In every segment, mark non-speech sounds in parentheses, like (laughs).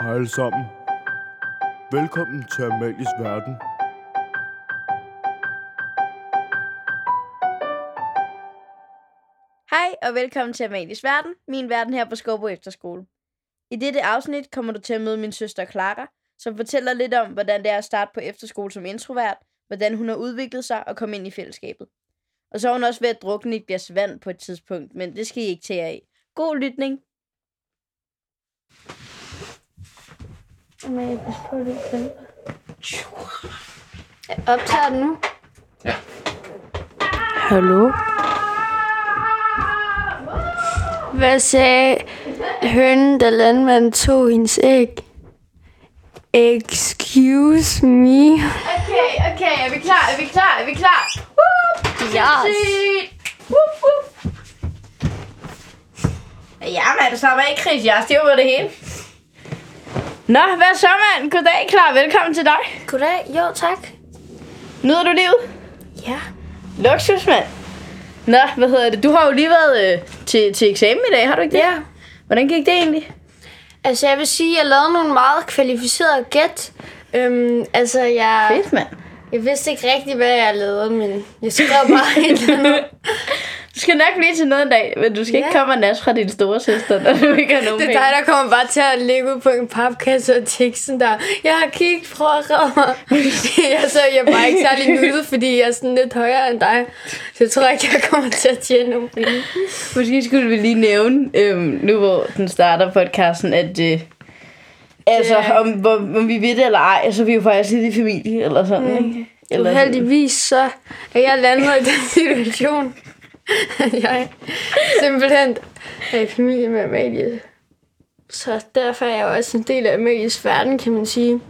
Hej alle sammen. Velkommen til Amalies Verden. Hej og velkommen til Amalies Verden, min verden her på Skovbo Efterskole. I dette afsnit kommer du til at møde min søster Clara, som fortæller lidt om, hvordan det er at starte på efterskole som introvert, hvordan hun har udviklet sig og kommet ind i fællesskabet. Og så er hun også ved at drukne i et glas vand på et tidspunkt, men det skal I ikke tage af. God lytning! Amalie, pas på, du ikke Optager den nu? Ja. Hallo? Hvad sagde hønen, da landmanden tog hendes æg? Excuse me? Okay, okay, er vi klar? Er vi klar? Er vi klar? Yes. Whoop, whoop. Jamen, så var ikke Chris. Jeg styrer på det hele. Nå, hvad så, mand? Goddag, klar. Velkommen til dig. Goddag. Jo, tak. Nyder du livet? Ja. Luksus, mand. Nå, hvad hedder det? Du har jo lige været øh, til, til eksamen i dag, har du ikke det? Ja. Hvordan gik det egentlig? Altså, jeg vil sige, at jeg lavede nogle meget kvalificerede gæt. Øhm, altså, jeg, Fedt, mand. jeg vidste ikke rigtig, hvad jeg lavede, men jeg skrev bare et eller andet. (laughs) Du skal nok blive til noget en dag, men du skal ja. ikke komme og nas fra din store søster, når du ikke har nogen (laughs) Det er dig, der kommer bare til at ligge ud på en papkasse og teksten der. Jeg har kigget på mig. (laughs) altså, jeg er bare ikke særlig nuttet, fordi jeg er sådan lidt højere end dig. Så jeg tror ikke, jeg kommer til at tjene nogen penge. Måske skulle vi lige nævne, øhm, nu hvor den starter podcasten, at øh, altså, Det- om, hvor, om vi ved det eller ej, så er vi jo faktisk lidt i familie, eller sådan, mm. ikke? Eller sådan. Uheldigvis så er jeg landet i den situation, at (laughs) jeg simpelthen er i familie med Amalie. Så derfor er jeg også en del af Amalies verden, kan man sige.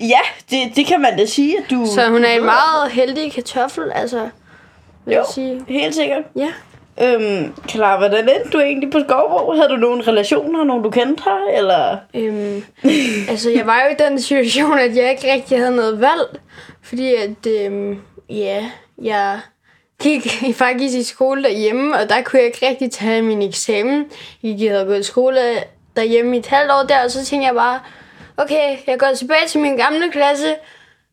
Ja, det, det kan man da sige, at du... Så hun er en meget heldig kartoffel, altså. Vil Jo, jeg sige. helt sikkert. Ja. Øhm, Klar, hvordan endte du egentlig på Skovbro? Havde du nogen relationer, nogen du kendte her, eller... Øhm, altså, jeg var jo i den situation, at jeg ikke rigtig havde noget valg. Fordi at, øhm, ja, jeg gik i- faktisk i skole derhjemme, og der kunne jeg ikke rigtig tage min eksamen. Jeg havde gået i skole derhjemme i et halvt år der, og så tænkte jeg bare, okay, jeg går tilbage til min gamle klasse.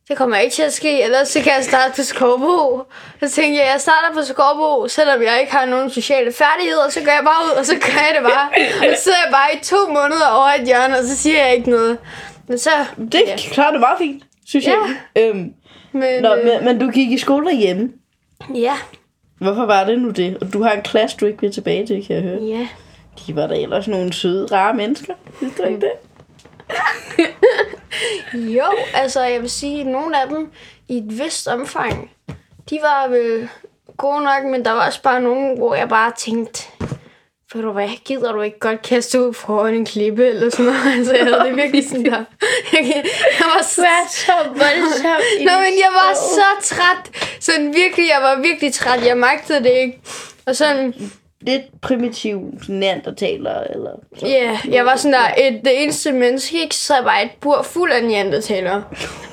Det kommer ikke til at ske, ellers så kan jeg starte på Skovbo. Så tænkte jeg, jeg starter på Skovbo, selvom jeg ikke har nogen sociale færdigheder, så går jeg bare ud, og så gør jeg det bare. Og så sidder jeg bare i to måneder over et hjørne, og så siger jeg ikke noget. Men så... Det ja. klarer du meget fint, synes jeg. Øhm, Men, nå, øh, men, men du gik i skole derhjemme. Ja, Hvorfor var det nu det? Og du har en klasse, du ikke vil tilbage til, kan jeg høre. ja. De var da ellers nogle søde, rare mennesker. Synes du ikke det? (laughs) Jo, altså jeg vil sige, at nogle af dem i et vist omfang, de var vel gode nok, men der var også bare nogle, hvor jeg bare tænkte, ved du hvad, gider du ikke godt kaste ud foran en klippe eller sådan noget? (laughs) Altså jeg havde det virkelig sådan der. Jeg, jeg var så... så voldsom Nå, men jeg var så træt. Sådan virkelig, jeg var virkelig træt. Jeg magtede det ikke. Og sådan, Lidt primitiv neandertaler, eller... Ja, yeah, jeg var sådan der, et, det eneste menneske, ikke, så var et bur fuld af neandertalere.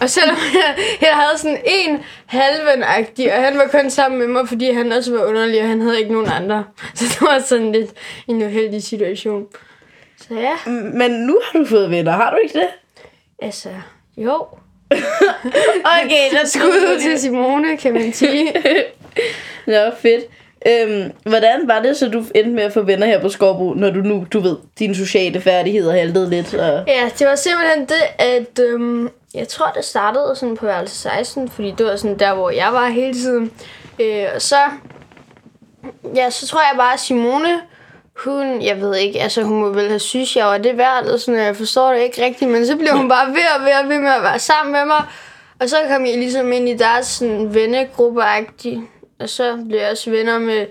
Og selvom jeg, jeg havde sådan en halvenagtig, og han var kun sammen med mig, fordi han også var underlig, og han havde ikke nogen andre. Så det var sådan lidt en uheldig situation. Så ja, Men nu har du fået venner, har du ikke det? altså, jo. (laughs) Okay, så Skud ud til (laughs) Simone, kan man sige. Nå, fedt. Øhm, hvordan var det, så du endte med at få venner her på Skorbo, når du nu, du ved, dine sociale færdigheder haltede lidt? Og... Ja, det var simpelthen det, at øhm, jeg tror, det startede sådan på værelse 16, fordi det var sådan der, hvor jeg var hele tiden. Øh, og så, ja, så tror jeg bare, at Simone, hun, jeg ved ikke, altså hun må vel have synes, jeg var det værd, eller sådan, jeg forstår det ikke rigtigt, men så blev hun bare ved og ved og ved med at være sammen med mig. Og så kom jeg ligesom ind i deres sådan, vennegruppe og så blev jeg også venner med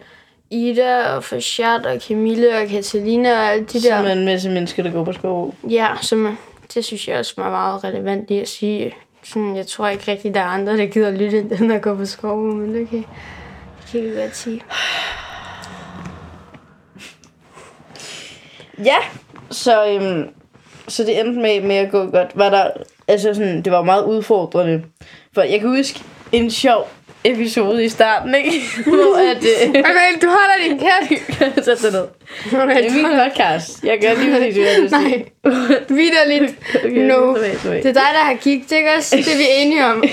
Ida og Fashat og Camille og Catalina og alle de der. Som en masse mennesker, der går på Skovbro. Ja, som, det synes jeg også var meget relevant lige at sige. Sådan, jeg tror ikke rigtig, der er andre, der gider lytte, end dem, der går på skoven, men det kan, det kan vi godt sige. Ja, så, øhm, så det endte med, med at gå godt. Var der, altså sådan, det var meget udfordrende. For jeg kan huske en sjov episode i starten, ikke? (laughs) Hvor at... Øh, Okay, du holder din kæft. Sæt dig ned. Okay, Det er min podcast. Jeg gør lige præcis, hvad jeg vil. Nej, vidderligt. (laughs) Okay, No. tilbage. Det er dig, der har gigt, ikke også? Det er vi enige om.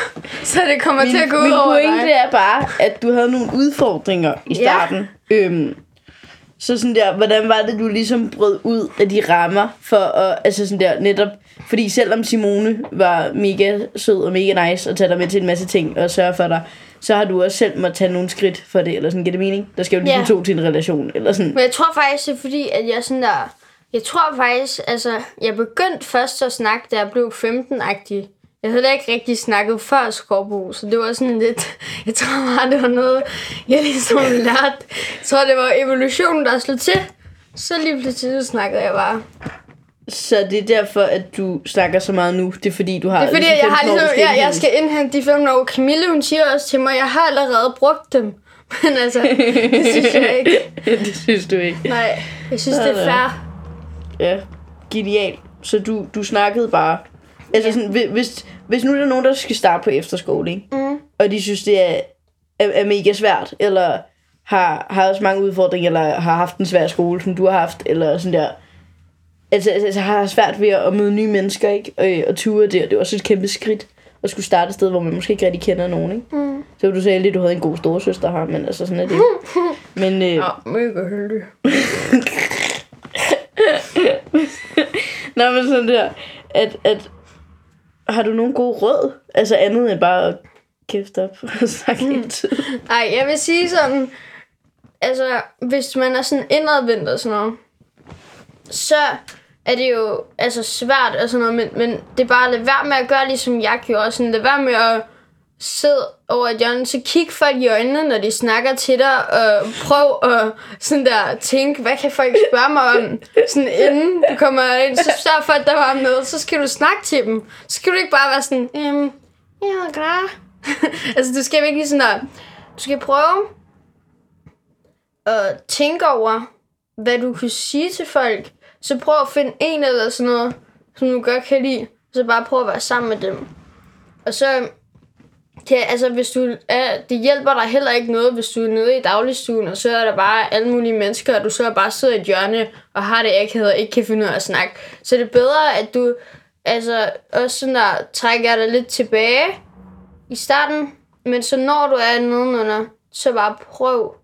(laughs) Så det kommer til at gå ud min over pointe dig. er bare, at du havde nogle udfordringer i Ja. starten. Øhm, så sådan der, hvordan var det, du ligesom brød ud af de rammer for at, altså sådan der, netop, fordi selvom Simone var mega sød og mega nice og tager dig med til en masse ting og sørge for dig, så har du også selv måtte tage nogle skridt for det, eller sådan, giver det mening? Der skal jo ligesom Ja. to til en relation, eller sådan. Men jeg tror faktisk, det er fordi, at jeg sådan der... Jeg tror faktisk, altså... Jeg begyndte først at snakke, da jeg blev 15-agtig. Jeg havde da ikke rigtig snakket før Skorbo, så det var sådan lidt... (laughs) Jeg tror bare, det var noget, jeg ligesom (laughs) lærte. Jeg tror, det var evolutionen, der slog til. Så lige pludselig snakkede jeg bare. Så det er derfor, at du snakker så meget nu. Det er fordi, du har Det er fordi, ligesom jeg, har 15 år, ligesom, du jeg, skal indhente de 15 år. Camille, hun siger også til mig, jeg har allerede brugt dem. (laughs) Men altså, det synes jeg ikke. (laughs) det synes du ikke. Nej, jeg synes, det er fair. Ja, genialt. Så du, du snakkede bare. Altså sådan, hvi- hvis, hvis nu er der nogen, der skal starte på efterskole, ikke? Mm. og de synes, det er, er, er mega svært, eller har, har også mange udfordringer, eller har haft en svær skole, som du har haft, eller sådan der. Altså, altså, altså har svært ved at møde nye mennesker, ikke? Og, og ture det, og det er også et kæmpe skridt at skulle starte et sted, hvor man måske ikke rigtig kender nogen, ikke? Mm. Så du sagde lidt, du havde en god storesøster her, men altså sådan er det. (laughs) Men, øh, Ja, mega heldig. (laughs) Nå, men sådan der, at, at har du nogen gode råd? Altså andet end bare at kæfte op og (laughs) snakke hele tiden. Ej, jeg vil sige sådan, altså, hvis man er sådan indadvendt og sådan noget, så er det jo altså svært og sådan noget, men, men det er bare at lade være med at gøre, ligesom jeg gjorde, sådan lade være med at sidde over et hjørne, så kig folk i øjnene, når de snakker til dig, og prøv at sådan der tænke, hvad kan folk spørge mig om, sådan inden du kommer ind, så sørg for, at der var noget, så skal du snakke til dem. Så skal du ikke bare være sådan, øhm, jeg er klar. (laughs) altså, du skal ikke sådan der, du skal prøve at tænke over, hvad du kan sige til folk. Så prøv at finde en eller sådan noget, som du godt kan lide. Så bare prøv at være sammen med dem. Og så, kan, altså hvis du er, det hjælper dig heller ikke noget, hvis du er nede i dagligstuen, og så er der bare alle mulige mennesker, og du så bare sidder i et hjørne, og har det akavet og ikke kan finde ud af at snakke. Så det er bedre, at du altså også sådan der, trækker dig lidt tilbage i starten, men så når du er nedenunder, så bare prøv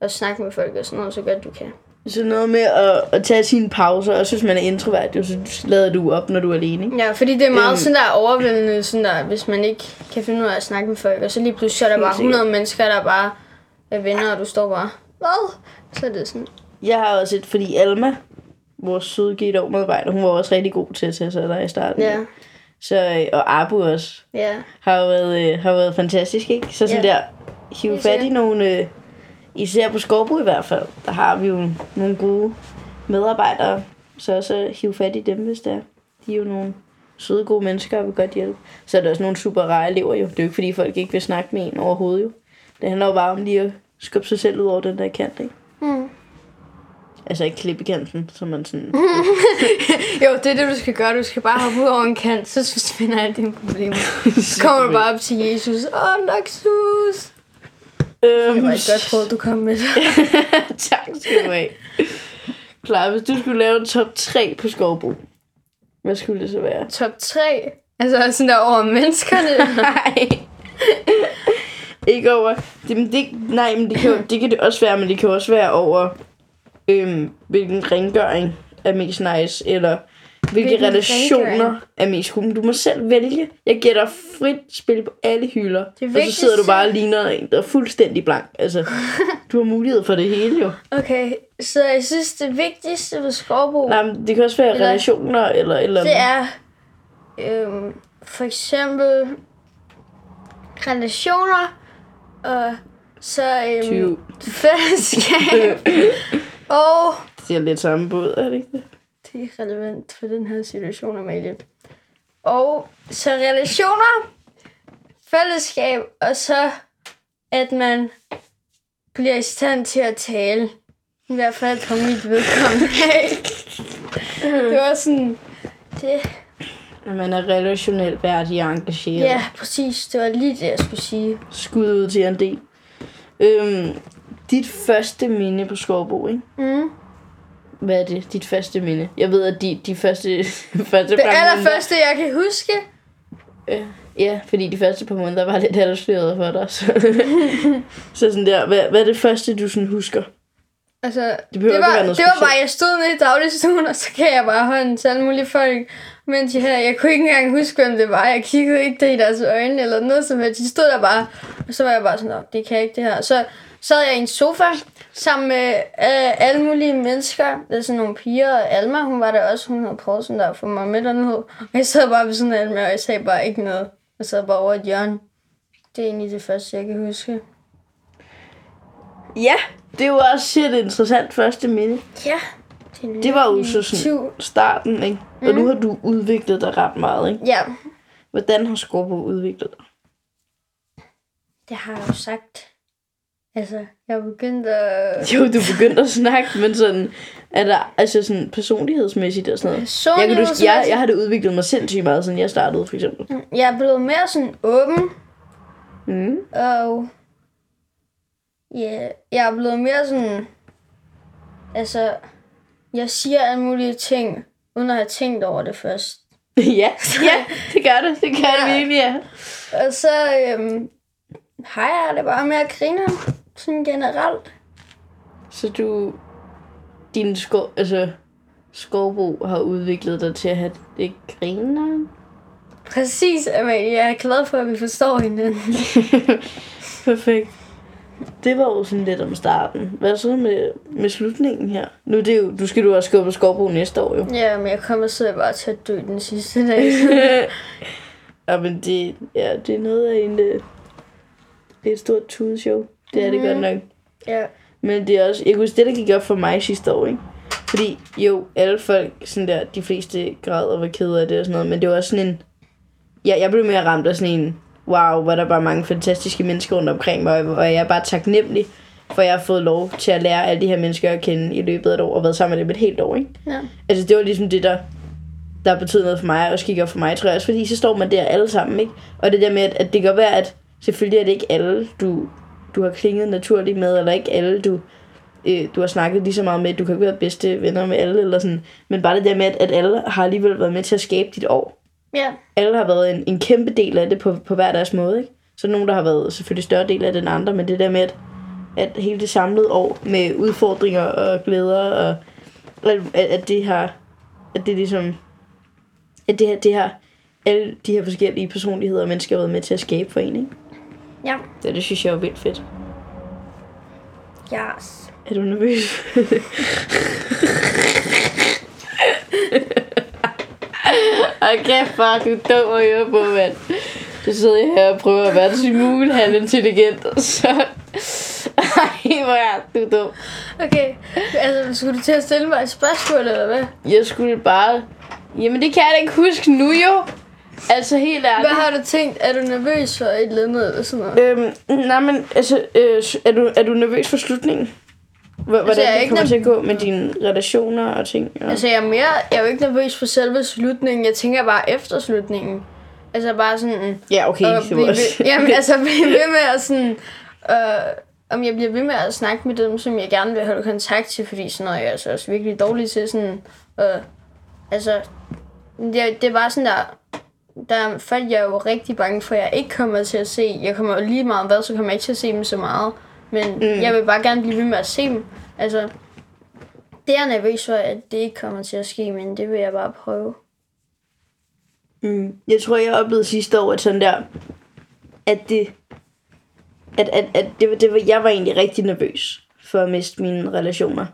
at snakke med folk og sådan noget, så godt du kan. Så noget med at, at tage sine pauser, og hvis man er introvert, jo, så lader du op, når du er alene. Ikke? Ja, fordi det er meget Øhm. sådan der overvældende, sådan der, hvis man ikke kan finde ud af at snakke med folk, og så lige pludselig så er der bare sikkert. 100 mennesker, der bare er venner, og du står bare, hvad? Så er det sådan, Jeg har også et, fordi Alma, vores søde g medarbejder, hun var også rigtig god til at tage sig dig i starten. ja, Så, øh, og Abu også, ja. har jo været, øh, har været fantastisk, ikke? Så sådan Ja. der, hive fat i nogle, øh, især på Skorbo i hvert fald, der har vi jo nogle gode medarbejdere, så også hive fat i dem, hvis det er. De er jo nogle søde, gode mennesker og vil godt hjælpe. Så er der også nogle super rare elever jo. Det er jo ikke, fordi folk ikke vil snakke med en overhovedet jo. Det handler jo bare om lige at skubbe sig selv ud over den der kant, ikke? Mm. Altså ikke klippe kanten, så man sådan... (laughs) Jo, det er det, du skal gøre. Du skal bare hoppe ud over en kant, så forsvinder alle dine problemer. (laughs) Så kommer du bare op til Jesus. Åh, Noxus! Øhm, Det var et godt råd, du kom med. (laughs) tak skal du have. Klar, hvis du skulle lave en top 3 på Skovbo, hvad skulle det så være? Top 3. Altså sådan der over menneskerne. (laughs) Nej. ikke over... Det, men det, nej, men det kan, jo, det kan det også være, men det kan også være over, øhm, hvilken rengøring er mest nice, eller hvilke Hvilken relationer er mest cool. Du må selv vælge. Jeg giver dig frit spil på alle hylder. Det og så sidder du bare og ligner en, der er fuldstændig blank. Altså, (laughs) du har mulighed for det hele jo. Okay, så jeg synes, det vigtigste ved Skorbo, Nej, men det kan også være Eller- relationer, eller... eller det er øhm, for eksempel relationer, og så øhm, 20. fællesskab, (laughs) og Det er lidt samme båd, er det ikke det? Det er relevant for den her situation, Amalie. Og så relationer, fællesskab, og så at man bliver i stand til at tale. I hvert fald på mit vedkommende. (laughs) det var sådan... Det, At man er relationelt værdig og engageret. Ja, præcis. Det var lige det, jeg skulle sige. Skud ud til en del. Øhm, dit første minde på Skovbo, ikke? Mm. Hvad er det? Dit første minde? Jeg ved, at de, de første, (laughs) første Det par allerførste, jeg kan huske, måneder... Ja, fordi de første par måneder var lidt halvsløret for dig. Så, (laughs) så sådan der, hvad, hvad er det første, du sådan husker? Altså, det, ikke var, det var bare, jeg stod nede i dagligstuen, og så kan jeg bare hånden til alle mulige folk. Men de her, jeg kunne ikke engang huske, hvem det var. Jeg kiggede ikke det i deres øjne, eller noget som helst. De stod der bare, og så var jeg bare sådan, "Nå, det kan jeg ikke det her. Så sad jeg i en sofa, sammen med øh, alle mulige mennesker. Der er sådan nogle piger, og Alma, hun var der også, hun havde prøvet sådan der få mig med dernede. Og jeg sad bare ved sådan af Alma, og jeg sagde bare ikke noget. Jeg sad bare over et hjørne. Det er egentlig det første, jeg kan huske. Ja, det var også et interessant første minde. Ja. Det, en Det var jo så sådan starten, ikke? Og nu har du udviklet dig ret meget, ikke? Ja, Hvordan har Skorbo udviklet dig? Det har jeg jo sagt. Altså, jeg er begyndt at... (laughs) Jo, du begyndte at snakke, men sådan, er der, altså sådan personlighedsmæssigt og sådan noget. Jeg, kan huske, jeg, jeg har det udviklet mig sindssygt meget, siden jeg startede, for eksempel. jeg er blevet mere sådan åben, Mm. og... Ja, jeg er blevet mere sådan... Altså, jeg siger alle mulige ting, uden at have tænkt over det først. (laughs) ja, ja, det gør det. Det gør det Ja. virkelig, ja. Og så øhm, har jeg det bare med at grine, sådan generelt. Så du, din skov, altså, skovbo har udviklet dig til at have det griner. Præcis, Amalie. Jeg er glad for, at vi forstår hinanden. (laughs) Perfekt. Det var jo sådan lidt om starten. Hvad så med, med slutningen her? Nu er det jo, du skal du også gå på skovbo næste år jo. ja, men jeg kommer så bare til at dø den sidste dag. (laughs) ja, men det, ja, det er noget af en... øh, Det er et stort tudeshow. Det er det Mhm. godt nok. ja. Men det er også... Jeg kunne huske, det der gik op for mig sidste år, ikke? Fordi jo, alle folk, sådan der, de fleste græd og var kede af det og sådan noget, men det var også sådan en... Ja, jeg blev mere ramt af sådan en... Wow, hvor der bare mange fantastiske mennesker rundt omkring mig, og jeg er bare taknemmelig for, jeg har fået lov til at lære alle de her mennesker at kende i løbet af et år, og været sammen med dem et helt år, ikke? ja. Altså, det var ligesom det, der, der betød noget for mig, og gik op for mig, tror jeg også, fordi så står man der alle sammen, ikke? Og det der med, at, at det kan være, at selvfølgelig er det ikke alle, du, du har klinget naturligt med, eller ikke alle, du, øh, du har snakket lige så meget med, du kan ikke være bedste venner med alle, eller sådan, men bare det der med, at, at alle har alligevel været med til at skabe dit år. Ja. Alle har været en, en kæmpe del af det på, på hver deres måde, ikke? Så nogen, der har været selvfølgelig større del af den andre, men det der med, at, at hele det samlede år med udfordringer og glæder, og at, at det har, at det ligesom, at det her, det her, alle de her forskellige personligheder og mennesker har været med til at skabe for en, ikke? Ja. Det, det synes jeg er vildt fedt. Yes. Er du nervøs? (laughs) okay, fuck, du er dum at høre på, mand. Så sidder jeg her og prøver at være smule halvintelligent, og så... Ej, hvor er du dum. Okay, altså skulle du til at stille mig et spørgsmål, eller hvad? Jeg skulle bare... Jamen, det kan jeg da ikke huske nu, jo. Altså, helt ærligt. Hvad har du tænkt? Er du nervøs for et eller andet, eller sådan noget? Øhm, nej, men altså, øh, er, du, er du nervøs for slutningen? H- Hvordan Altså, jeg er det ikke kommer til at gå med dine relationer og ting? Og... Altså, jeg er, mere, jeg er jo ikke nervøs for selve slutningen. Jeg tænker bare efter slutningen. Altså, bare sådan... ja, okay, at det blive også... jamen, (laughs) altså, blive ved med at sådan... Øh, om jeg bliver ved med at snakke med dem, som jeg gerne vil holde kontakt til, fordi sådan noget er jeg altså også virkelig dårlig til. Sådan, øh, altså, det, det var sådan der... Der er folk, jeg jo rigtig bange for, at jeg ikke kommer til at se. Jeg kommer jo lige meget hvad, så kommer jeg ikke til at se dem så meget. Men mm. jeg vil bare gerne blive ved med at se dem. Altså, det er jeg nervøs for, at det ikke kommer til at ske, men det vil jeg bare prøve. Mm. Jeg tror, jeg oplevede sidste år, at sådan der, at det, at, at, at det, var, det var, jeg var egentlig rigtig nervøs for at miste mine relationer.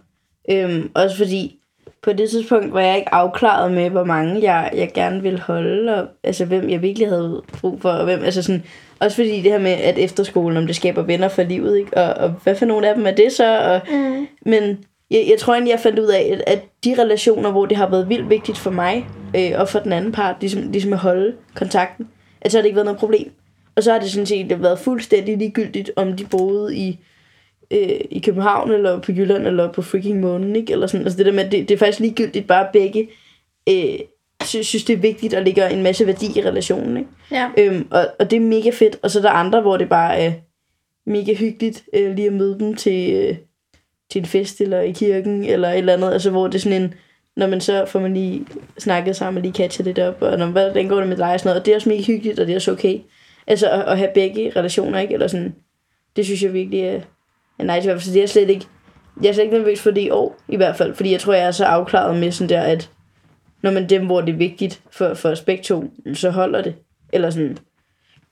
Øhm, også fordi, på det tidspunkt var jeg ikke afklaret med, hvor mange jeg, jeg gerne ville holde, og altså hvem jeg virkelig havde brug for, og hvem, altså sådan, også fordi det her med, at efterskolen, om det skaber venner for livet, ikke? Og, og hvad for nogle af dem er det så? Og, Mm. men jeg, jeg tror egentlig, jeg fandt ud af, at, at de relationer, hvor det har været vildt vigtigt for mig, øh, og for den anden part, ligesom, ligesom at holde kontakten, at så har det ikke været noget problem. Og så har det sådan set været fuldstændig ligegyldigt, om de boede i, øh, i København, eller på Jylland, eller på freaking månen, ikke? Eller sådan. Altså det der med, det, det er faktisk ligegyldigt bare begge øh, sy- synes, det er vigtigt at lægge en masse værdi i relationen. Ikke? Ja. Øhm, og, og det er mega fedt. Og så er der andre, hvor det bare er mega hyggeligt øh, lige at møde dem til, øh, til en fest eller i kirken eller et eller andet. Altså hvor det er sådan en, når man så får man lige snakket sammen og lige catchet lidt op, og når, hvordan går det med dig og sådan noget. Og det er også mega hyggeligt, og det er også okay. Altså at, at have begge relationer, ikke? Eller sådan, det synes jeg virkelig er, Nej, nice. i hvert fald. Så det er slet ikke, jeg er slet ikke nervøs for det i år, i hvert fald. Fordi jeg tror, jeg er så afklaret med sådan der, at når man dem, hvor det er vigtigt for, for os begge to, så holder det. Eller sådan.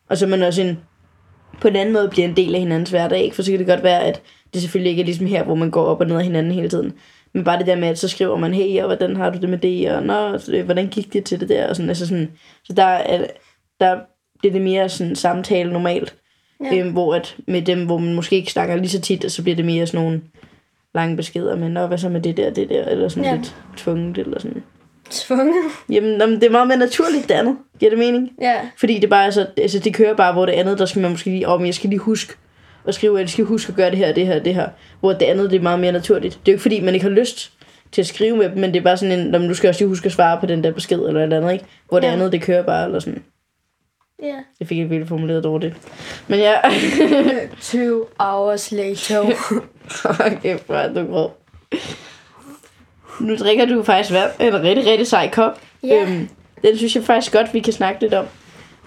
Og så man også en, på en anden måde bliver en del af hinandens hverdag. Ikke? For så kan det godt være, at det selvfølgelig ikke er ligesom her, hvor man går op og ned af hinanden hele tiden. Men bare det der med, at så skriver man, hey, og hvordan har du det med det, og Nå, øh, hvordan gik det til det der, og sådan, altså sådan, så der, er, der bliver det mere sådan samtale normalt, Ja. øhm, hvor at med dem, hvor man måske ikke snakker lige så tit, så bliver det mere sådan nogle lange beskeder, men hvad så med det der, det der, eller sådan Ja. lidt tvunget, eller sådan. Tvunget. Jamen, nå, men det er meget mere naturligt, det andet. Giver det mening? Ja. Fordi det bare så, altså det kører bare, hvor det andet, der skal man måske lige, om jeg skal lige huske at skrive, jeg skal huske at gøre det her, det her, det her. Hvor det andet, det er meget mere naturligt. Det er jo ikke fordi, man ikke har lyst til at skrive med dem, men det er bare sådan en, "Nå, men du skal også lige huske at svare på den der besked, eller et eller andet, ikke? Hvor det Ja. andet, det kører bare, eller sådan. Ja. Det fik jeg virkelig formuleret dårligt. Men ja, (laughs) 20 hours later. (laughs) okay, hvor er du grov. Nu drikker du faktisk vand, en rigtig, rigtig sej kop. Ja. Øhm, den synes jeg faktisk godt, vi kan snakke lidt om.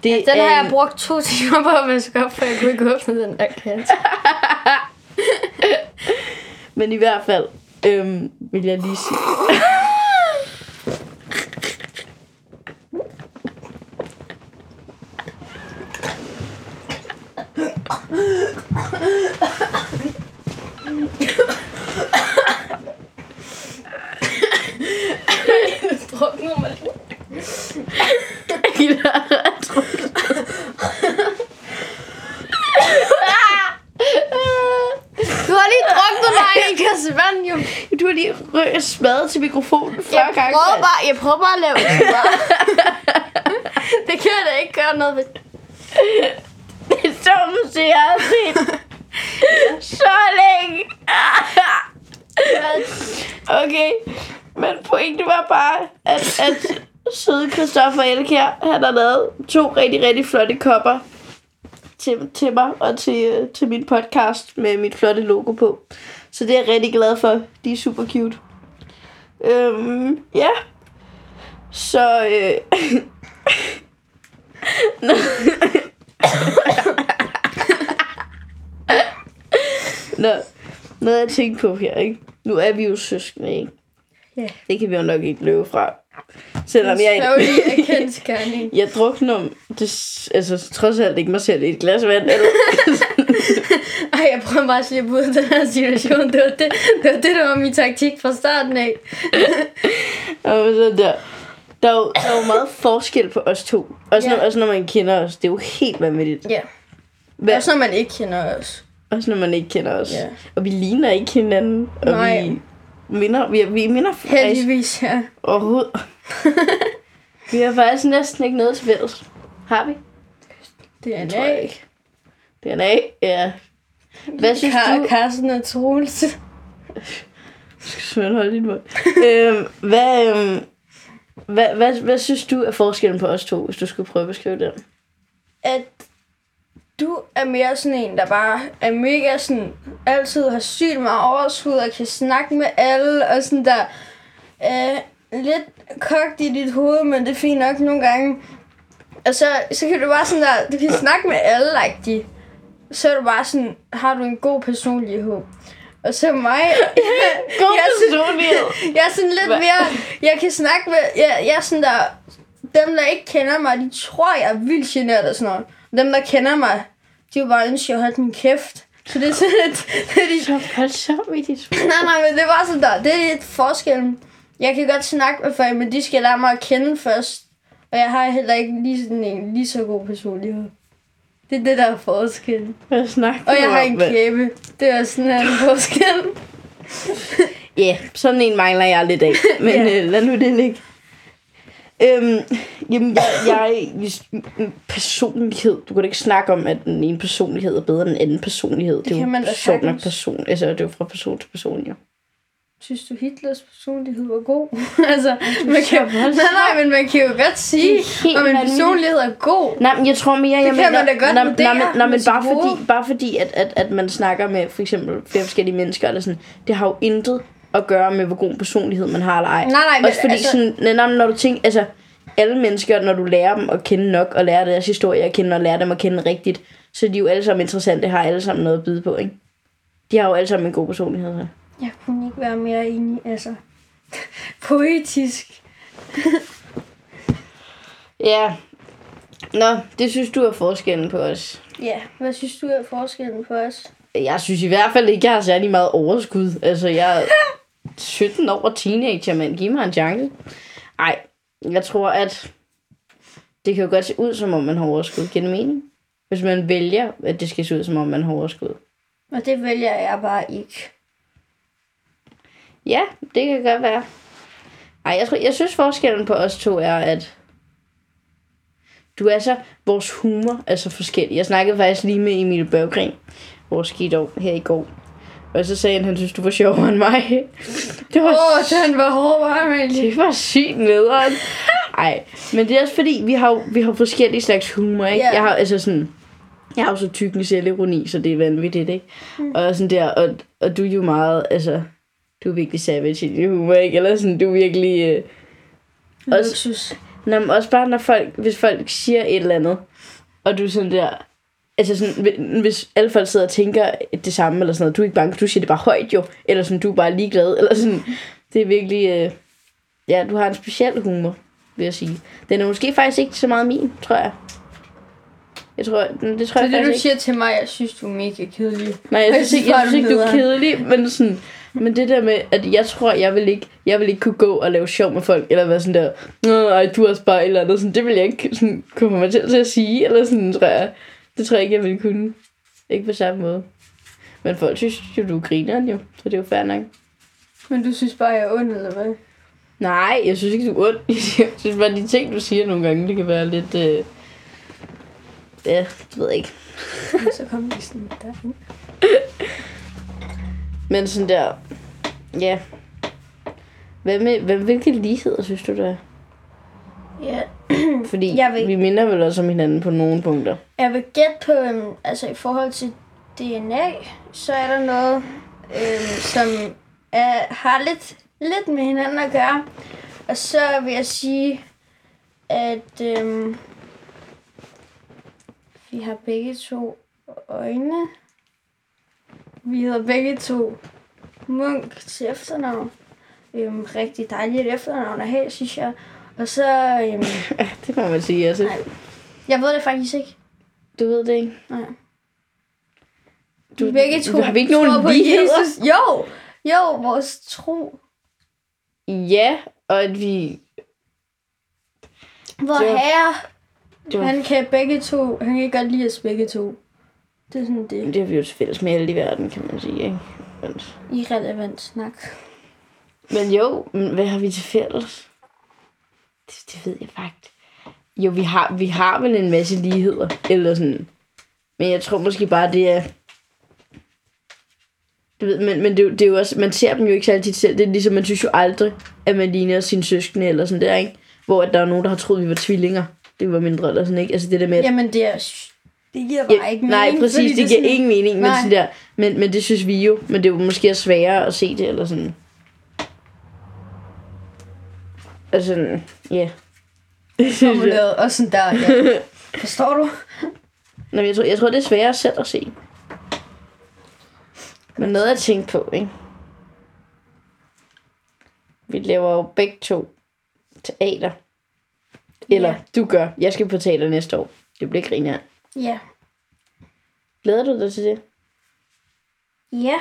Det Den er har jeg brugt to timer på at vaske op, for jeg kunne ikke åbne den der kasse. (laughs) Men i hvert fald, øhm, vil jeg lige sige... Drukner mig Du har lige druknet mig i en kasse vand, jo. Du har lige røget smadret til 40 Jeg prøver bare, jeg prøver bare at lave det. (laughs) det kan jeg da ikke gøre noget ved. Det er så musik, jeg har set. så længe. okay, men pointen var bare, at, at søde Christoffer Elkjær, han har lavet to rigtig, rigtig flotte kopper til, til mig og til, til min podcast med mit flotte logo på. Så det er jeg rigtig glad for. De er super cute. Øhm, ja. Så, øh, Nå. Nå, noget jeg tænkte på her, ikke? Nu er vi jo søskende, ikke? Ja. Det kan vi jo nok ikke løbe fra. Selvom jeg, (laughs) jeg drukner det, s- altså trods alt ikke mig selv i et glas vand. Eller, (laughs) Ej, jeg prøver bare at slippe ud af den her situation. Det var det, det, var, det, der var min taktik fra starten af. (laughs) og sådan der. Der er, jo, der er jo meget forskel på os to. Også, Ja. når, også når man kender os. Det er jo helt vanvittigt. Ja. Hvad, Også når man ikke kender os. også når man ikke kender os. Ja. Og vi ligner ikke hinanden. Og Nej. vi minder, vi, vi minder faktisk Heldigvis, ja. overhovedet. (laughs) vi har faktisk næsten ikke noget til fælles. Har vi? DNA. tror jeg ikke. DNA, ja. Hvad synes Kar- du? Carsten og Troels. (laughs) Svend, hold din mund. øhm, hvad, øhm, hvad, hvad, hvad synes du er forskellen på os to, hvis du skulle prøve at beskrive den? At du er mere sådan en, der bare er mega sådan, altid har sygt meget overskud og kan snakke med alle, og sådan der er lidt kogt i dit hoved, men det er fint nok nogle gange. Og så, så kan du bare sådan der, du kan snakke med alle, like Så er du bare sådan, har du en god personlighed. Og så mig, (laughs) God jeg, er sådan, personlighed. (laughs) jeg er sådan lidt Hva? mere, jeg kan snakke med, jeg, jeg er sådan der, dem der ikke kender mig, de tror, jeg er vildt generet og sådan noget. Dem der kender mig, de vil bare ønske, at jeg holdt min kæft. Så det er sådan lidt, (laughs) det er de, Så i dit nej, nej, men det var sådan der, det er lidt forskellen. Jeg kan godt snakke med folk, men de skal lære mig at kende først. Og jeg har heller ikke lige sådan en lige så god personlighed. Det er det, der er forskellen. Hvad snakker Og jeg har en kæbe. Det er sådan en forskel. (laughs) Ja, sådan en mangler jeg lidt af. Men Ja. øh, lad nu det ligge. Øhm, jamen, jeg, jeg, personlighed. Du kan da ikke snakke om, at den ene personlighed er bedre end den anden personlighed. Det, er kan jo man da sagtens. person. Altså, det er jo fra person til person, jo. Synes du, Hitlers personlighed var god? (laughs) altså, man kan, nej, nej, men man kan jo godt sige, Det om en personlighed er god. Nej, men jeg tror mere, jeg kan man da godt nej, nej, men, nej, men bare fordi, bare fordi at, at, at man snakker med for eksempel flere forskellige mennesker, eller sådan, det har jo intet at gøre med, hvor god personlighed man har eller ej. Nej, nej, men Også fordi altså- sådan, nej, når du tænker, altså, alle mennesker, når du lærer dem at kende nok, og lærer deres historie at kende, og lærer dem at kende rigtigt, så er de jo alle sammen interessante, har alle sammen noget at byde på, ikke? De har jo alle sammen en god personlighed. Så. Jeg kunne ikke være mere enig, altså. (laughs) Poetisk. (laughs) Ja. Nå, det synes du er forskellen på os. Ja, hvad synes du er forskellen på os? Jeg synes i hvert fald ikke, jeg har særlig meget overskud. Altså, jeg er (laughs) 17 år og teenager, men giv mig en chance. Ej, jeg tror, at det kan jo godt se ud, som om man har overskud. Giver det mening? Hvis man vælger, at det skal se ud, som om man har overskud. Og det vælger jeg bare ikke. Ja, det kan godt være. Ej, jeg, tror, jeg synes forskellen på os to er, at du er så, vores humor er så forskellig. Jeg snakkede faktisk lige med Emil Børgren, vores skidår, her i går. Og så sagde han, han synes, du var sjovere end mig. (laughs) Det var, Åh, oh, den var hård, var Amalie. det var sygt nederen. Ej, men det er også fordi, vi har, vi har forskellige slags humor, ikke? Ja. Jeg har altså sådan... Jeg har jo så tyk med selvironi, så det er vanvittigt, ikke? Mm. Og sådan der, og, og du er jo meget, altså... Du er virkelig savage i din humor, ikke? Eller sådan, du er virkelig... Øh, også, Luksus. Nå, men også bare, når folk, hvis folk siger et eller andet, og du er sådan der... Altså sådan, hvi- hvis alle folk sidder og tænker det samme, eller sådan noget, du er ikke bange, du siger det bare højt jo, eller sådan, du er bare ligeglad, eller sådan, det er virkelig, øh, ja, du har en speciel humor, vil jeg sige. Den er måske faktisk ikke så meget min, tror jeg. Jeg tror, det tror Så jeg det, du ikke. siger til mig, jeg synes, du er mega kedelig. Nej, jeg Ej, synes, ikke, jeg synes du ikke, du er kedelig, men sådan... Men det der med, at jeg tror, jeg vil ikke, jeg vil ikke kunne gå og lave sjov med folk, eller være sådan der, Nå, ej, du er også bare eller andet, sådan, det vil jeg ikke sådan, komme mig til, til at sige, eller sådan, tror jeg. Det tror jeg ikke, jeg ville kunne. Ikke på samme måde. Men folk synes jo, du er grineren jo, så det er jo fair nok. Men du synes bare, jeg er ond, eller hvad? Nej, jeg synes ikke, du er ond. (laughs) Jeg synes bare, de ting, du siger nogle gange, det kan være lidt... Øh... Ja, det ved jeg ikke. Så kom vi sådan der. (laughs) Men sådan der... Ja. Hvad med, hvad, hvilke ligheder synes du, der er? Ja, (clears throat) Fordi Jeg ved- vi minder vel også om hinanden på nogle punkter. jeg vil gætte på, øhm, altså i forhold til DNA, så er der noget, øhm, som er, har lidt, lidt med hinanden at gøre. Og så vil jeg sige, at øhm, vi har begge to øjne. Vi hedder begge to Munk til efternavn. Øhm, rigtig dejligt efternavn at have, synes jeg. Og så, øhm, (laughs) Ja, det må man sige, altså. Nej. jeg ved det faktisk ikke. Du ved det ikke? Nej. Du, Vi begge to Har vi ikke nogen på? Jesus. Jo, jo, vores tro. Ja, og at vi... Hvor herre, han kan begge to, han kan godt lide os begge to. Det er sådan det det har vi jo til fælles med alle i verden, kan man sige, ikke? Men, irrelevant snak. men jo, men hvad har vi til fælles? Det, det ved jeg faktisk. Jo, vi har, vi har vel en masse ligheder, eller sådan. Men jeg tror måske bare, det er... Du ved, men, men det, det er jo også, man ser dem jo ikke så altid selv. Det er ligesom, man synes jo aldrig, at man ligner sine søskende eller sådan der, ikke? Hvor at der er nogen, der har troet, vi var tvillinger. Det var mindre eller sådan, ikke? Altså det der med, at Jamen, det er, det giver bare Ja, ikke mening. nej, præcis, det, det er giver sådan- ingen mening, men, sådan der, men, men det synes vi jo, men det er jo måske sværere at se det, eller sådan. Altså, ja. (laughs) Formuleret, og sådan der, ja. (laughs) Forstår du? Nå, jeg, tror, jeg tror, det er sværere selv at se. Men noget at tænke på, ikke? Vi laver jo begge to teater. Eller Ja. du gør. Jeg skal på teater næste år. Det bliver griner. Ja. Glæder du dig til det? Ja.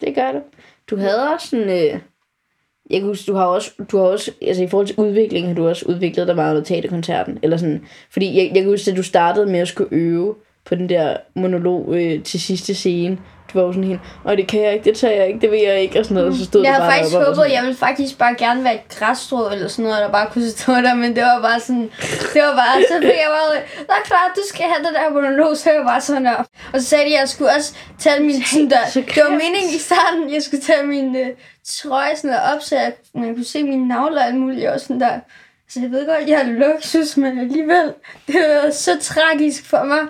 Det gør du. Du havde også sådan... Øh, jeg kan huske, du har også, du har også, altså i forhold til udvikling, har du også udviklet dig meget med teaterkoncerten. Eller sådan, fordi jeg, jeg kan huske, at du startede med at skulle øve på den der monolog øh, til sidste scene. Du var jo sådan helt, og det kan jeg ikke, det tager jeg ikke, det vil jeg ikke, og sådan noget. Så stod Jeg havde bare faktisk håbet, sådan, jeg ville faktisk bare gerne være et græsstrå eller sådan noget, der bare kunne stå der, men det var bare sådan, det var bare, så fik jeg bare, der er klart, du skal have det der monolog, så jeg var bare sådan der. Og så sagde de, at jeg skulle også tage min, sådan der, det var meningen i starten, jeg skulle tage min øh, trøje sådan der op, så jeg, man kunne se mine navler og alt muligt, og sådan der. Så jeg ved godt, jeg er luksus, men alligevel, det var så tragisk for mig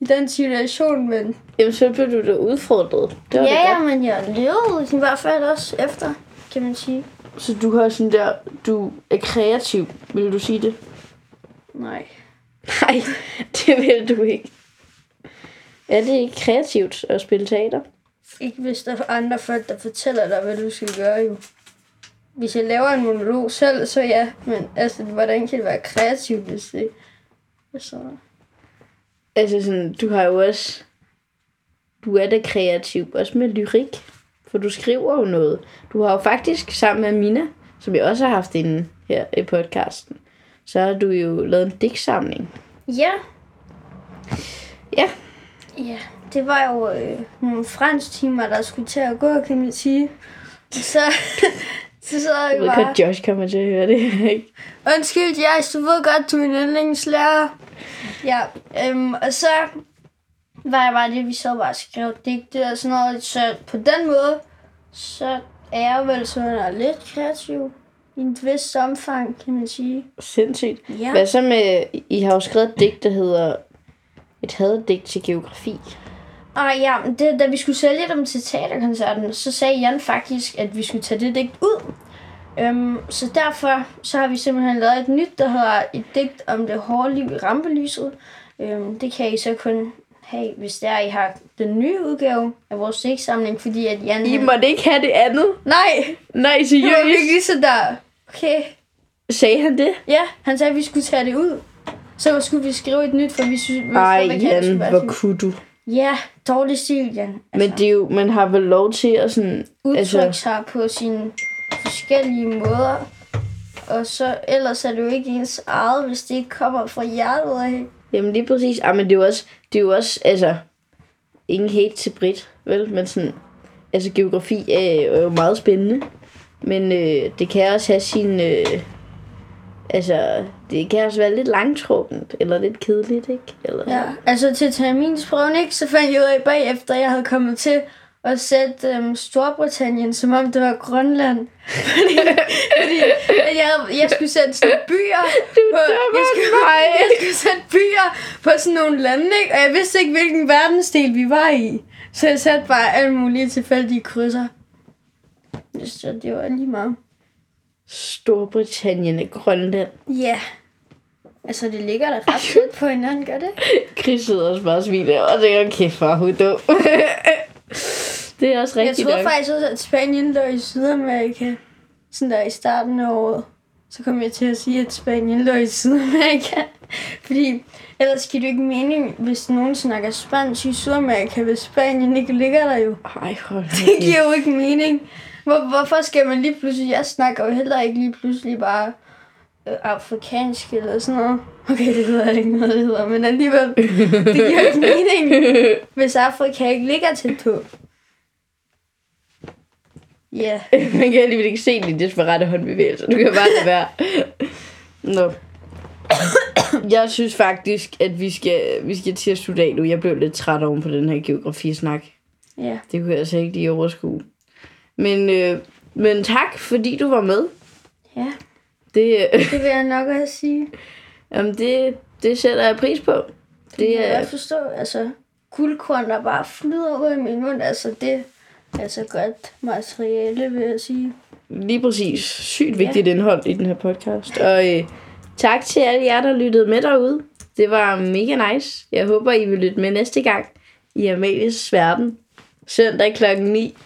i den situation, men Jamen, så blev du da udfordret. Det var ja, godt. ja, men jeg levede i hvert fald også efter, kan man sige. Så du har sådan der, du er kreativ, vil du sige det? Nej. Nej, (laughs) det vil du ikke. Er det ikke kreativt at spille teater? Ikke hvis der er andre folk, der fortæller dig, hvad du skal gøre jo. Hvis jeg laver en monolog selv, så ja. Men altså, hvordan kan det være kreativt, hvis det... Så... Altså sådan, du har jo også... Du er da kreativ, også med lyrik. For du skriver jo noget. Du har jo faktisk sammen med Mina, som jeg også har haft inde her i podcasten, så har du jo lavet en digtsamling. Ja. Ja. Ja, det var jo øh, nogle fransk timer, der skulle til at gå, kan man sige. Så, (laughs) så sad Jeg ved bare... godt, Josh kommer til at høre det. ikke? Undskyld, jeg du ved godt, du er min yndlingslærer. Ja, øhm, og så var jeg bare det, vi så bare skrev digte og sådan noget. Så på den måde, så er jeg vel sådan lidt kreativ i et vist omfang, kan man sige. Sindssygt. Ja. Hvad så med... I har jo skrevet et digt, der hedder... Et hadedigt til geografi. Og ja, det, da vi skulle sælge dem til teaterkoncerten, så sagde Jan faktisk, at vi skulle tage det digt ud. Øhm, så derfor så har vi simpelthen lavet et nyt, der hedder et digt om det hårde liv i rampelyset. Øhm, det kan I så kun have, hvis der I har den nye udgave af vores digtsamling, fordi at Jan... I han- måtte ikke have det andet. Nej, Nej, det var seriøst. virkelig så der. Okay. Sagde han det? Ja, han sagde, at vi skulle tage det ud. Så skulle vi skrive et nyt, for vi synes, vi Ej, Jan, hvor kunne du? Ja, dårlig stil, Jan. Men det er jo, man har vel lov til at sådan... udtrykke Altså, altså... sig på sine forskellige måder. Og så ellers er det jo ikke ens eget, hvis det ikke kommer fra hjertet af. jamen lige præcis. Ah, men det er jo også, det er jo også altså, ingen hate til Brit, vel? Men sådan, altså geografi er, er jo meget spændende. Men øh, det kan også have sin, øh, altså, det kan også være lidt langtrukket, eller lidt kedeligt, ikke? Eller, Ja, altså til terminsprøven, ikke? Så fandt jeg ud af bagefter, jeg havde kommet til at sætte øhm, Storbritannien, som om det var Grønland. (laughs) fordi, fordi jeg, jeg skulle sætte sådan byer på, jeg skulle, (laughs) jeg skulle sætte byer på sådan nogle lande, ikke? Og jeg vidste ikke, hvilken verdensdel vi var i. Så jeg satte bare alle mulige tilfældige krydser. Så det var lige meget. Storbritannien og Grønland. Ja. Altså, det ligger da (laughs) ret tæt på hinanden, gør det? Chris sidder også bare og smiler, og tænker, kæft for hun dum. (laughs) det er også Jeg rigtigt troede nok. faktisk også, at Spanien lå i Sydamerika. Sådan der i starten af året. Så kom jeg til at sige, at Spanien lå i Sydamerika. (laughs) Fordi ellers giver det ikke mening, hvis nogen snakker spansk i Sydamerika, hvis Spanien ikke ligger der jo. Ej, hold Det giver jo ikke mening. Hvor, hvorfor skal man lige pludselig... Jeg snakker jo heller ikke lige pludselig bare øh, afrikansk eller sådan noget. Okay, det ved jeg ikke noget, det hedder, men alligevel. Det giver ikke mening, hvis Afrika ikke ligger tæt på. Ja. (laughs) Man kan alligevel ikke se de desperate håndbevægelser. Du kan bare lade være. Nå. Jeg synes faktisk, at vi skal, vi skal til at slutte af nu. Jeg blev lidt træt oven på den her geografisnak. Ja. Det kunne jeg altså ikke lige overskue. Men, øh, men tak, fordi du var med. Ja, Det, øh, det vil jeg nok også sige. (laughs) jamen det, det sætter jeg pris på. Det Det kan jeg er, godt forstå. Altså, guldkorn, der bare flyder ud i min mund, altså det er altså godt materiale, vil jeg sige. Lige præcis. Sygt vigtigt ja. indhold i den her podcast. Og øh, tak til alle jer, der lyttede med derude. Det var mega nice. Jeg håber, I vil lytte med næste gang i Amalies Verden. Søndag klokken 9.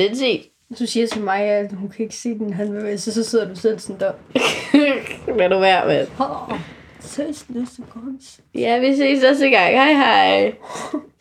Sindssygt. Du siger til mig, at hun kan ikke se den handbevægelse, så sidder du selv sådan der. (laughs) Lad du være, mand. Åh, ses næste gang. Ja, vi ses næste gang. Hej hej. (laughs)